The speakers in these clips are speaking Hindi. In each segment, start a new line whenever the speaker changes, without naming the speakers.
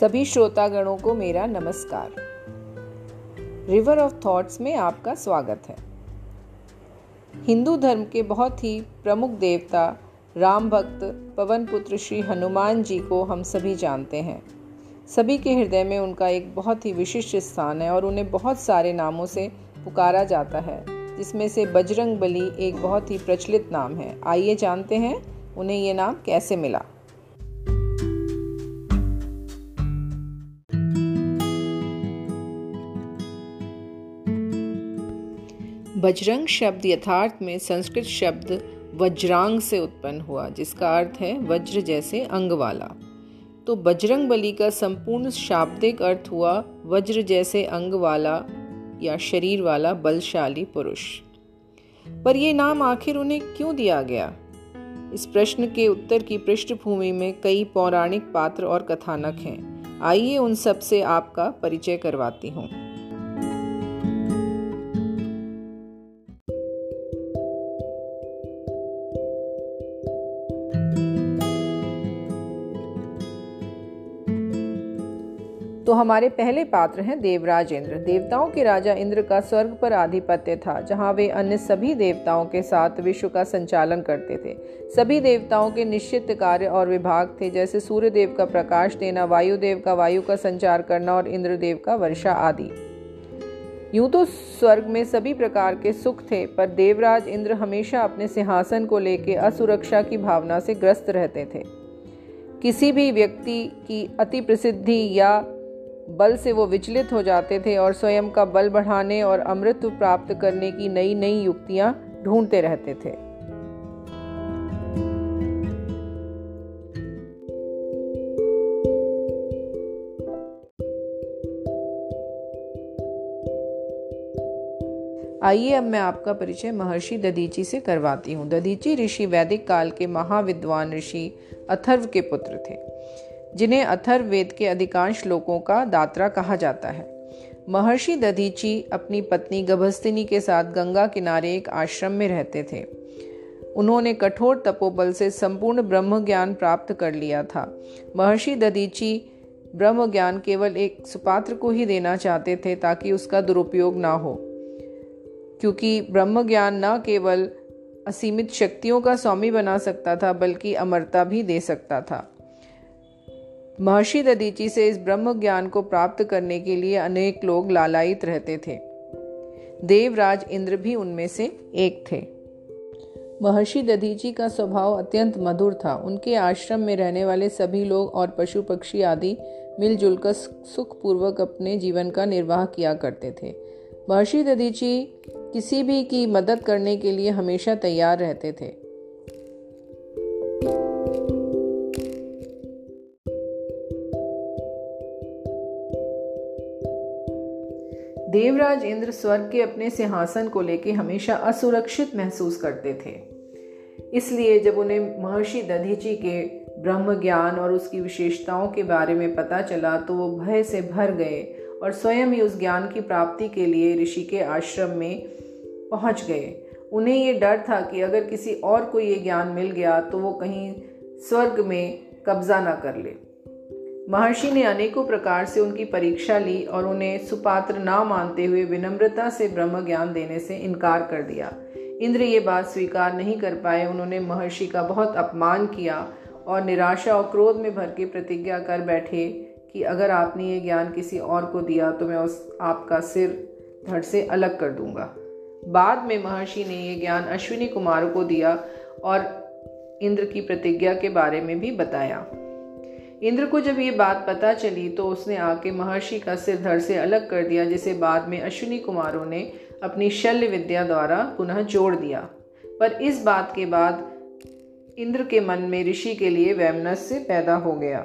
सभी श्रोतागणों को मेरा नमस्कार। रिवर ऑफ़ थॉट्स में आपका स्वागत है। हिंदू धर्म के बहुत ही प्रमुख देवता, राम भक्त, पवन पुत्र श्री हनुमान जी को हम सभी जानते हैं। सभी के हृदय में उनका एक बहुत ही विशिष्ट स्थान है और उन्हें बहुत सारे नामों से पुकारा जाता है, जिसमें से बजरंग बली एक बहुत ही प्रचलित नाम है। आइए जानते हैं उन्हें ये नाम कैसे मिला। बजरंग शब्द यथार्थ में संस्कृत शब्द वज्रांग से उत्पन्न हुआ, जिसका अर्थ है वज्र जैसे अंग वाला। तो बजरंग बली का संपूर्ण शाब्दिक अर्थ हुआ वज्र जैसे अंग वाला या शरीर वाला बलशाली पुरुष। पर यह नाम आखिर उन्हें क्यों दिया गया? इस प्रश्न के उत्तर की पृष्ठभूमि में कई पौराणिक पात्र और कथानक हैं। आइए उन सबसे आपका परिचय करवाती हूँ। हमारे पहले पात्र हैं देवराज इंद्र देवताओं के राजा इंद्र का स्वर्ग पर आधिपत्य था, जहाँ वे अन्य सभी देवताओं के साथ विश्व का संचालन करते थे। सभी देवताओं के निश्चित कार्य और विभाग थे, जैसे सूर्य देव का प्रकाश देना, वायुदेव का वायु का संचार करना और इंद्रदेव का वर्षा आदि। यूँ तो स्वर्ग में सभी प्रकार के सुख थे, पर देवराज इंद्र हमेशा अपने सिंहासन को लेकर असुरक्षा की भावना से ग्रस्त रहते थे। किसी भी व्यक्ति की अति प्रसिद्धि या बल से वो विचलित हो जाते थे और स्वयं का बल बढ़ाने और अमृत प्राप्त करने की नई नई युक्तियाँ ढूंढते रहते थे। आइए अब मैं आपका परिचय महर्षि ददीची से करवाती हूँ। ददीची ऋषि वैदिक काल के महाविद्वान ऋषि अथर्व के पुत्र थे। जिन्हें अथर्ववेद के अधिकांश लोगों का दात्रा कहा जाता है। महर्षि दधीची अपनी पत्नी गभस्तिनी के साथ गंगा किनारे एक आश्रम में रहते थे। उन्होंने कठोर तपोबल से संपूर्ण ब्रह्म ज्ञान प्राप्त कर लिया था। महर्षि दधीची ब्रह्म ज्ञान केवल एक सुपात्र को ही देना चाहते थे ताकि उसका दुरुपयोग ना हो। क्योंकि ब्रह्म ज्ञान न केवल असीमित शक्तियों का स्वामी बना सकता था, बल्कि अमरता भी दे सकता था। महर्षि ददीची से इस ब्रह्म ज्ञान को प्राप्त करने के लिए अनेक लोग लालायित रहते थे। देवराज इंद्र भी उनमें से एक थे। महर्षि दधीची का स्वभाव अत्यंत मधुर था। उनके आश्रम में रहने वाले सभी लोग और पशु पक्षी आदि मिलजुल कर सुखपूर्वक अपने जीवन का निर्वाह किया करते थे। महर्षि दधीची किसी भी की मदद करने के लिए हमेशा तैयार रहते थे। देवराज इंद्र स्वर्ग के अपने सिंहासन को लेकर हमेशा असुरक्षित महसूस करते थे। इसलिए जब उन्हें महर्षि दधीची के ब्रह्म ज्ञान और उसकी विशेषताओं के बारे में पता चला तो वो भय से भर गए और स्वयं ही उस ज्ञान की प्राप्ति के लिए ऋषि के आश्रम में पहुँच गए। उन्हें ये डर था कि अगर किसी और को ये ज्ञान मिल गया तो वो कहीं स्वर्ग में कब्जा ना कर ले। महर्षि ने अनेकों प्रकार से उनकी परीक्षा ली और उन्हें सुपात्र ना मानते हुए विनम्रता से ब्रह्म ज्ञान देने से इनकार कर दिया। इंद्र ये बात स्वीकार नहीं कर पाए। उन्होंने महर्षि का बहुत अपमान किया और निराशा और क्रोध में भर के प्रतिज्ञा कर बैठे कि अगर आपने ये ज्ञान किसी और को दिया तो मैं उस आपका सिर धड़ से अलग कर दूँगा। बाद में महर्षि ने ये ज्ञान अश्विनी कुमार को दिया और इंद्र की प्रतिज्ञा के बारे में भी बताया। इंद्र को जब ये बात पता चली तो उसने आके महर्षि का सिर धड़ से अलग कर दिया, जिसे बाद में अश्विनी कुमारों ने अपनी शल्य विद्या द्वारा पुनः जोड़ दिया। पर इस बात के बाद इंद्र के मन में ऋषि के लिए वैमनस्य पैदा हो गया।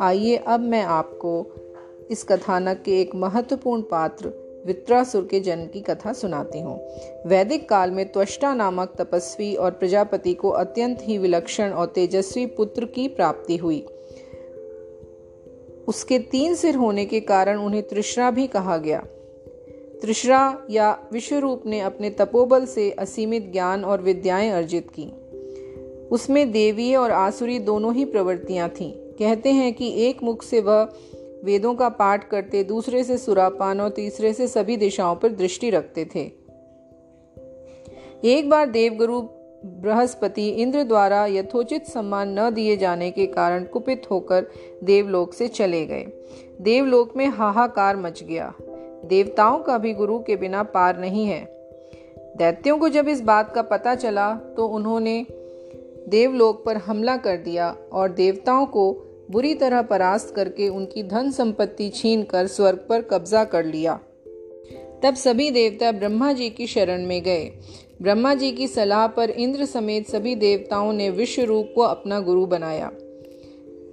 आइए, अब मैं आपको इस कथानक के एक महत्वपूर्ण पात्र वित्रासुर के जन्म की कथा सुनाती हूँ। वैदिक काल में त्वष्टा नामक तपस्वी और प्रजापति को अत्यंत ही विलक्षण और तेजस्वी पुत्र की प्राप्ति हुई। उसके तीन सिर होने के कारण उन्हें तृष्णा भी कहा गया। त्रिशरा या विश्वरूप ने अपने तपोबल से असीमित ज्ञान और विद्याएँ अर्जित की। उसमें देवी और आसुरी दोनों ही प्रवृत्तियाँ थीं। कहते हैं कि एक मुख से वह वेदों का पाठ करते दूसरे से सुरापान और तीसरे से सभी दिशाओं पर दृष्टि रखते थे। एक बार देवगुरु बृहस्पति इंद्र द्वारा यथोचित सम्मान न दिए जाने के कारण कुपित होकर देवलोक से चले गए। देवलोक में हाहाकार मच गया। देवताओं का भी गुरु के बिना पार नहीं है। दैत्यों को जब इस बात का पता चला तो उन्होंने देवलोक पर हमला कर दिया और देवताओं को बुरी तरह परास्त करके उनकी धन संपत्ति छीन कर स्वर्ग पर कब्जा कर लिया। तब सभी देवता ब्रह्मा जी की शरण में गए। ब्रह्मा जी की सलाह पर इंद्र समेत सभी देवताओं ने विश्व रूप को अपना गुरु बनाया।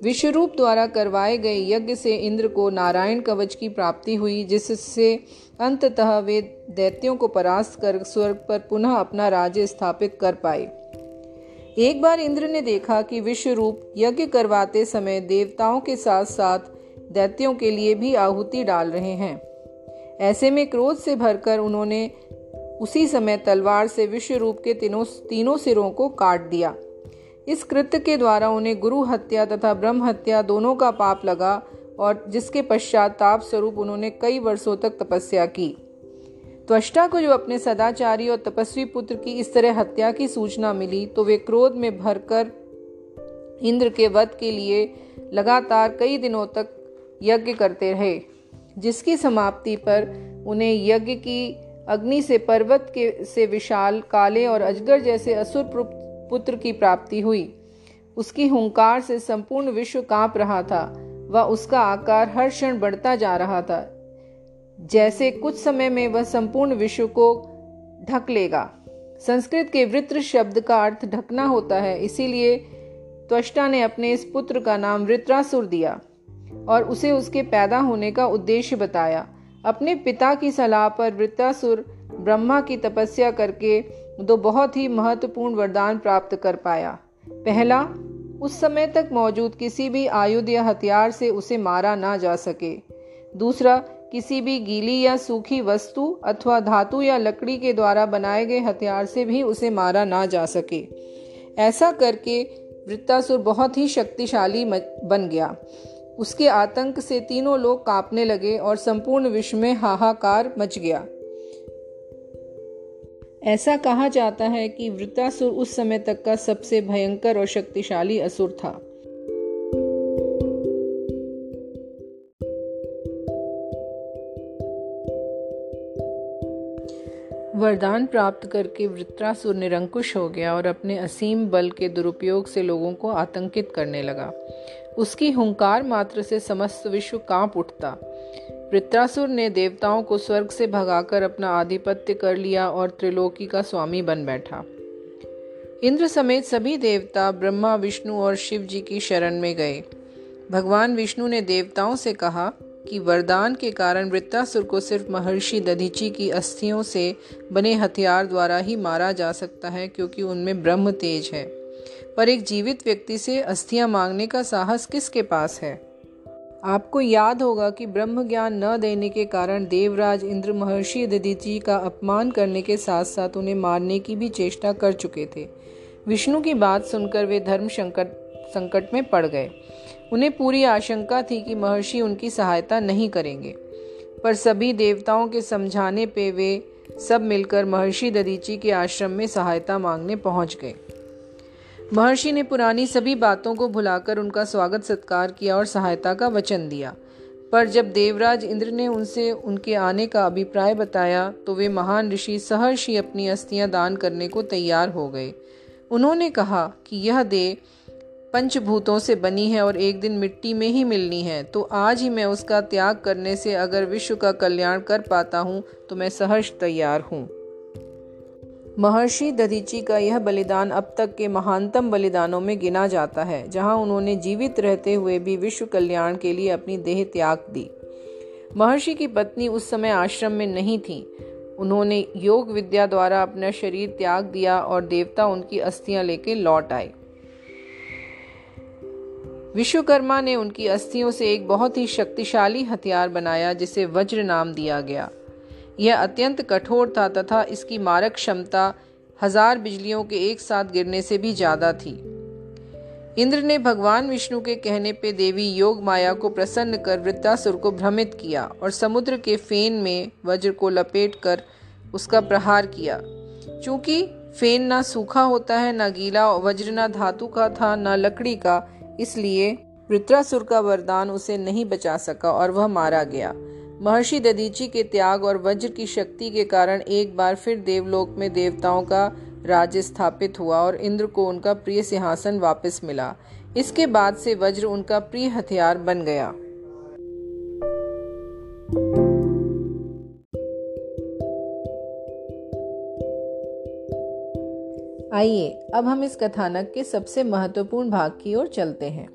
विश्वरूप द्वारा करवाए गए यज्ञ से इंद्र को नारायण कवच की प्राप्ति हुई, जिससे अंततः वे दैत्यों को परास्त कर स्वर्ग पर पुनः अपना राज्य स्थापित कर पाए। एक बार इंद्र ने देखा कि विश्वरूप यज्ञ करवाते समय देवताओं के साथ साथ दैत्यों के लिए भी आहुति डाल रहे हैं। ऐसे में क्रोध से भरकर उन्होंने उसी समय तलवार से विश्वरूप के तीनों तीनों सिरों को काट दिया। इस कृत्य के द्वारा उन्हें गुरु हत्या तथा ब्रह्म हत्या दोनों का पाप लगा और जिसके पश्चात ताप स्वरूप उन्होंने कई वर्षों तक तपस्या की। त्वष्टा को जो अपने सदाचारी और तपस्वी पुत्र की इस तरह हत्या की सूचना मिली तो वे क्रोध में भरकर इंद्र के वध के लिए लगातार कई दिनों तक यज्ञ करते रहे, जिसकी समाप्ति पर उन्हें यज्ञ की अग्नि से पर्वत के, से विशाल, काले और अजगर जैसे असुर पुत्र की प्राप्ति हुई। उसकी हुंकार से संपूर्ण विश्व काँप रहा था, व उसका आकार हर क्षण बढ़ता जा रहा था। जैसे कुछ समय में वह संपूर्ण विश्व को ढक लेगा। संस्कृत के वृत्र शब्द का अर्थ ढकना होता है, इसीलिए त्वष्टा ने अपने इस पुत्र का नाम वृत्रासुर दिया और उसे उसके पैदा होने का उद्देश्य बताया। अपने पिता की सलाह पर वृत्रासुर ब्रह्मा की तपस्या करके दो बहुत ही महत्वपूर्ण वरदान प्राप्त कर पाया। पहला, उस समय तक मौजूद किसी भी आयुध या हथियार से उसे मारा ना जा सके। दूसरा किसी भी गीली या सूखी वस्तु अथवा धातु या लकड़ी के द्वारा बनाए गए हथियार से भी उसे मारा ना जा सके। ऐसा करके वृत्तासुर बहुत ही शक्तिशाली बन गया। उसके आतंक से तीनों लोग कांपने लगे और संपूर्ण विश्व में हाहाकार मच गया। ऐसा कहा जाता है कि वृत्तासुर उस समय तक का सबसे भयंकर और शक्तिशाली असुर था। वरदान प्राप्त करके वृत्रासुर निरंकुश हो गया और अपने असीम बल के दुरुपयोग से लोगों को आतंकित करने लगा। उसकी हुंकार मात्र से समस्त विश्व काँप उठता। वृत्रासुर ने देवताओं को स्वर्ग से भगाकर अपना आधिपत्य कर लिया और त्रिलोकी का स्वामी बन बैठा। इंद्र समेत सभी देवता ब्रह्मा, विष्णु और शिव जी की शरण में गए। भगवान विष्णु ने देवताओं से कहा कि वरदान के कारण वृत्तासुर को सिर्फ़ महर्षि दधीची की अस्थियों से बने हथियार द्वारा ही मारा जा सकता है, क्योंकि उनमें ब्रह्म तेज है। पर एक जीवित व्यक्ति से अस्थियाँ मांगने का साहस किसके पास है? आपको याद होगा कि ब्रह्म ज्ञान न देने के कारण देवराज इंद्र महर्षि दधीची का अपमान करने के साथ साथ उन्हें मारने की भी चेष्टा कर चुके थे। विष्णु की बात सुनकर वे धर्म संकट संकट में पड़ गए। उन्हें पूरी आशंका थी कि महर्षि उनकी सहायता नहीं करेंगे। पर सभी देवताओं के समझाने पे वे सब मिलकर महर्षि ददीची के आश्रम में सहायता मांगने पहुँच गए। महर्षि ने पुरानी सभी बातों को भुलाकर उनका स्वागत सत्कार किया और सहायता का वचन दिया। पर जब देवराज इंद्र ने उनसे उनके आने का अभिप्राय बताया तो वे महान ऋषि सहर्षि अपनी अस्थियाँ दान करने को तैयार हो गए। उन्होंने कहा कि यह देह पंचभूतों से बनी है और एक दिन मिट्टी में ही मिलनी है। तो आज ही मैं उसका त्याग करने से अगर विश्व का कल्याण कर पाता हूँ तो मैं सहर्ष तैयार हूँ। महर्षि दधीची का यह बलिदान अब तक के महानतम बलिदानों में गिना जाता है, जहाँ उन्होंने जीवित रहते हुए भी विश्व कल्याण के लिए अपनी देह त्याग दी। महर्षि की पत्नी उस समय आश्रम में नहीं थी। उन्होंने योग विद्या द्वारा अपना शरीर त्याग दिया और देवता उनकी अस्थियाँ लेकर लौट आए। विश्वकर्मा ने उनकी अस्थियों से एक बहुत ही शक्तिशाली हथियार बनाया, जिसे वज्र नाम दिया गया। यह अत्यंत कठोर था तथा इसकी मारक क्षमता हज़ार बिजलियों के एक साथ गिरने से भी ज़्यादा थी। इंद्र ने भगवान विष्णु के कहने पे देवी योग माया को प्रसन्न कर वृत्तासुर को भ्रमित किया और समुद्र के फेन में वज्र को लपेट कर उसका प्रहार किया। चूँकि फेन ना सूखा होता है, ना गीला वज्र, ना धातु का था, ना लकड़ी का इसलिए वृत्रासुर का वरदान उसे नहीं बचा सका और वह मारा गया। महर्षि ददीची के त्याग और वज्र की शक्ति के कारण एक बार फिर देवलोक में देवताओं का राज्य स्थापित हुआ और इंद्र को उनका प्रिय सिंहासन वापस मिला। इसके बाद से वज्र उनका प्रिय हथियार बन गया। आइए, अब हम इस कथानक के सबसे महत्वपूर्ण भाग की ओर चलते हैं।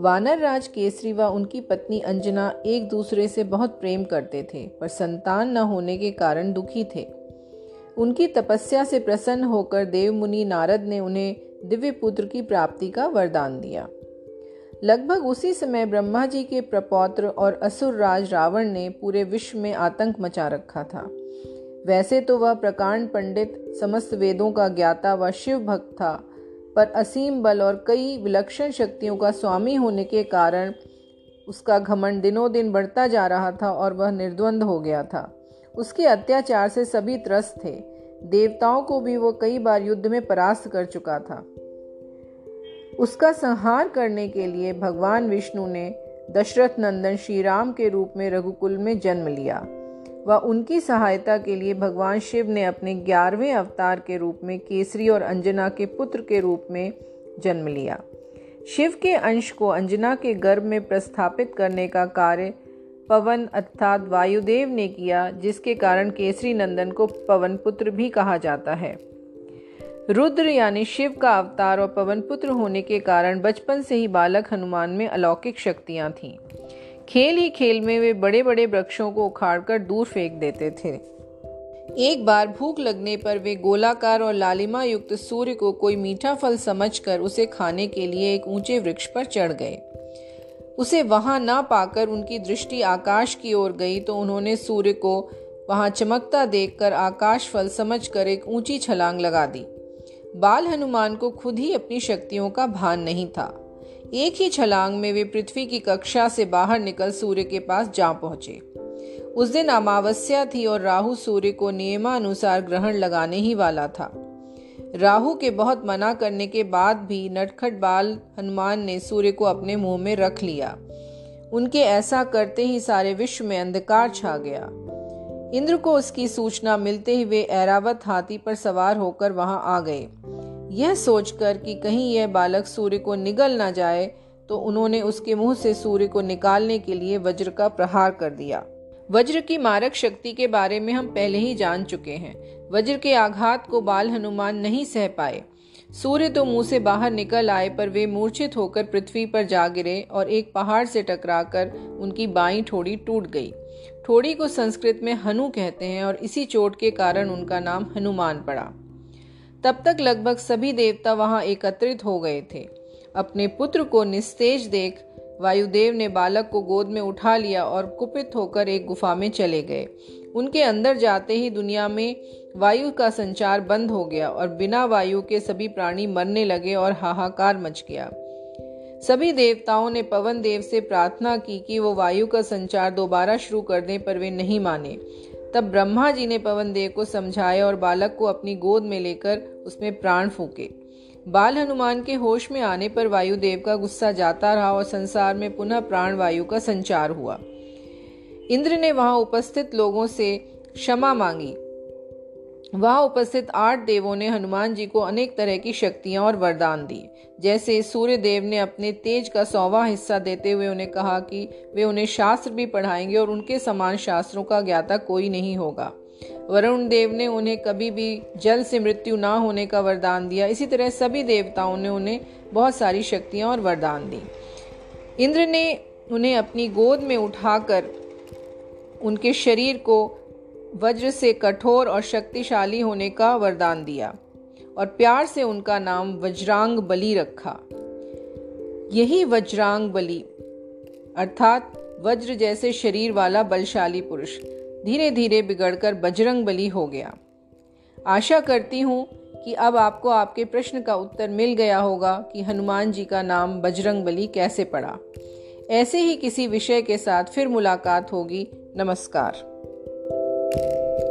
वानर राज केसरी व उनकी पत्नी अंजना एक दूसरे से बहुत प्रेम करते थे, पर संतान न होने के कारण दुखी थे। उनकी तपस्या से प्रसन्न होकर देव मुनि नारद ने उन्हें दिव्य पुत्र की प्राप्ति का वरदान दिया। लगभग उसी समय ब्रह्मा जी के प्रपौत्र और असुर राज रावण ने पूरे विश्व में आतंक मचा रखा था। वैसे तो वह प्रकांड पंडित समस्त वेदों का ज्ञाता व शिव भक्त था, पर असीम बल और कई विलक्षण शक्तियों का स्वामी होने के कारण उसका घमंड दिनों दिन बढ़ता जा रहा था और वह निर्द्वंद हो गया था। उसके अत्याचार से सभी त्रस्त थे। देवताओं को भी वो कई बार युद्ध में परास्त कर चुका था। उसका संहार करने के लिए भगवान विष्णु ने दशरथ नंदन श्री राम के रूप में रघुकुल में जन्म लिया। व उनकी सहायता के लिए भगवान शिव ने अपने ग्यारहवें अवतार के रूप में केसरी और अंजना के पुत्र के रूप में जन्म लिया। शिव के अंश को अंजना के गर्भ में प्रस्थापित करने का कार्य पवन अर्थात वायुदेव ने किया, जिसके कारण केसरी नंदन को पवन पुत्र भी कहा जाता है। रुद्र यानी शिव का अवतार और पवन पुत्र होने के कारण बचपन से ही बालक हनुमान में अलौकिक शक्तियाँ थीं। खेल ही खेल में वे बड़े बड़े वृक्षों को उखाड़कर दूर फेंक देते थे। एक बार भूख लगने पर वे गोलाकार और लालिमा युक्त सूर्य को कोई मीठा फल समझकर उसे खाने के लिए एक ऊँचे वृक्ष पर चढ़ गए। उसे वहाँ ना पाकर उनकी दृष्टि आकाश की ओर गई तो उन्होंने सूर्य को वहाँ चमकता देखकर आकाश फल समझकर एक ऊँची छलांग लगा दी। बाल हनुमान को खुद ही अपनी शक्तियों का भान नहीं था। एक ही छलांग में वे पृथ्वी की कक्षा से बाहर निकल सूर्य के पास जा पहुँचे। उस दिन अमावस्या थी और राहु सूर्य को नियमानुसार ग्रहण लगाने ही वाला था। राहु के बहुत मना करने के बाद भी नटखट बाल हनुमान ने सूर्य को अपने मुँह में रख लिया। उनके ऐसा करते ही सारे विश्व में अंधकार छा गया। इंद्र को उसकी सूचना मिलते ही वे ऐरावत हाथी पर सवार होकर वहाँ आ गए। यह सोचकर कि कहीं यह बालक सूर्य को निगल ना जाए तो उन्होंने उसके मुँह से सूर्य को निकालने के लिए वज्र का प्रहार कर दिया। वज्र की मारक शक्ति के बारे में हम पहले ही जान चुके हैं। वज्र के आघात को बाल हनुमान नहीं सह पाए। सूर्य तो मुँह से बाहर निकल आए, पर वे मूर्छित होकर पृथ्वी पर जा गिरे और एक पहाड़ से टकराकर उनकी बाई ठोड़ी टूट गई। ठोड़ी को संस्कृत में हनु कहते हैं और इसी चोट के कारण उनका नाम हनुमान पड़ा। तब तक लगभग सभी देवता वहाँ एकत्रित हो गए थे। अपने पुत्र को निस्तेज देख वायुदेव ने बालक को गोद में उठा लिया और कुपित होकर एक गुफा में चले गए। उनके अंदर जाते ही दुनिया में वायु का संचार बंद हो गया और बिना वायु के सभी प्राणी मरने लगे और हाहाकार मच गया। सभी देवताओं ने पवन देव से प्रार्थना की कि वो वायु का संचार दोबारा शुरू कर दें पर वे नहीं माने। तब ब्रह्मा जी ने पवन देव को समझाया और बालक को अपनी गोद में लेकर उसमें प्राण फूके। बाल हनुमान के होश में आने पर वायुदेव का गुस्सा जाता रहा और संसार में पुनः प्राण वायु का संचार हुआ। इंद्र ने वहाँ उपस्थित लोगों से क्षमा मांगी। वहाँ उपस्थित आठ देवों ने हनुमान जी को अनेक तरह की शक्तियाँ और वरदान दी। जैसे सूर्य देव ने अपने तेज का सौवा हिस्सा देते हुए उन्हें कहा कि वे उन्हें शास्त्र भी पढ़ाएँगे और उनके समान शास्त्रों का ज्ञाता कोई नहीं होगा। वरुण देव ने उन्हें कभी भी जल से मृत्यु ना होने का वरदान दिया। इसी तरह सभी देवताओं ने उन्हें बहुत सारी शक्तियाँ और वरदान दी। इंद्र ने उन्हें अपनी गोद में उठाकर उनके शरीर को वज्र से कठोर और शक्तिशाली होने का वरदान दिया और प्यार से उनका नाम वज्रांग बलि रखा। यही वज्रांग बलि, अर्थात वज्र जैसे शरीर वाला बलशाली पुरुष धीरे धीरे बिगड़कर बजरंग बली हो गया। आशा करती हूँ कि अब आपको आपके प्रश्न का उत्तर मिल गया होगा कि हनुमान जी का नाम बजरंग बली कैसे पड़ा। ऐसे ही किसी विषय के साथ फिर मुलाकात होगी। नमस्कार। you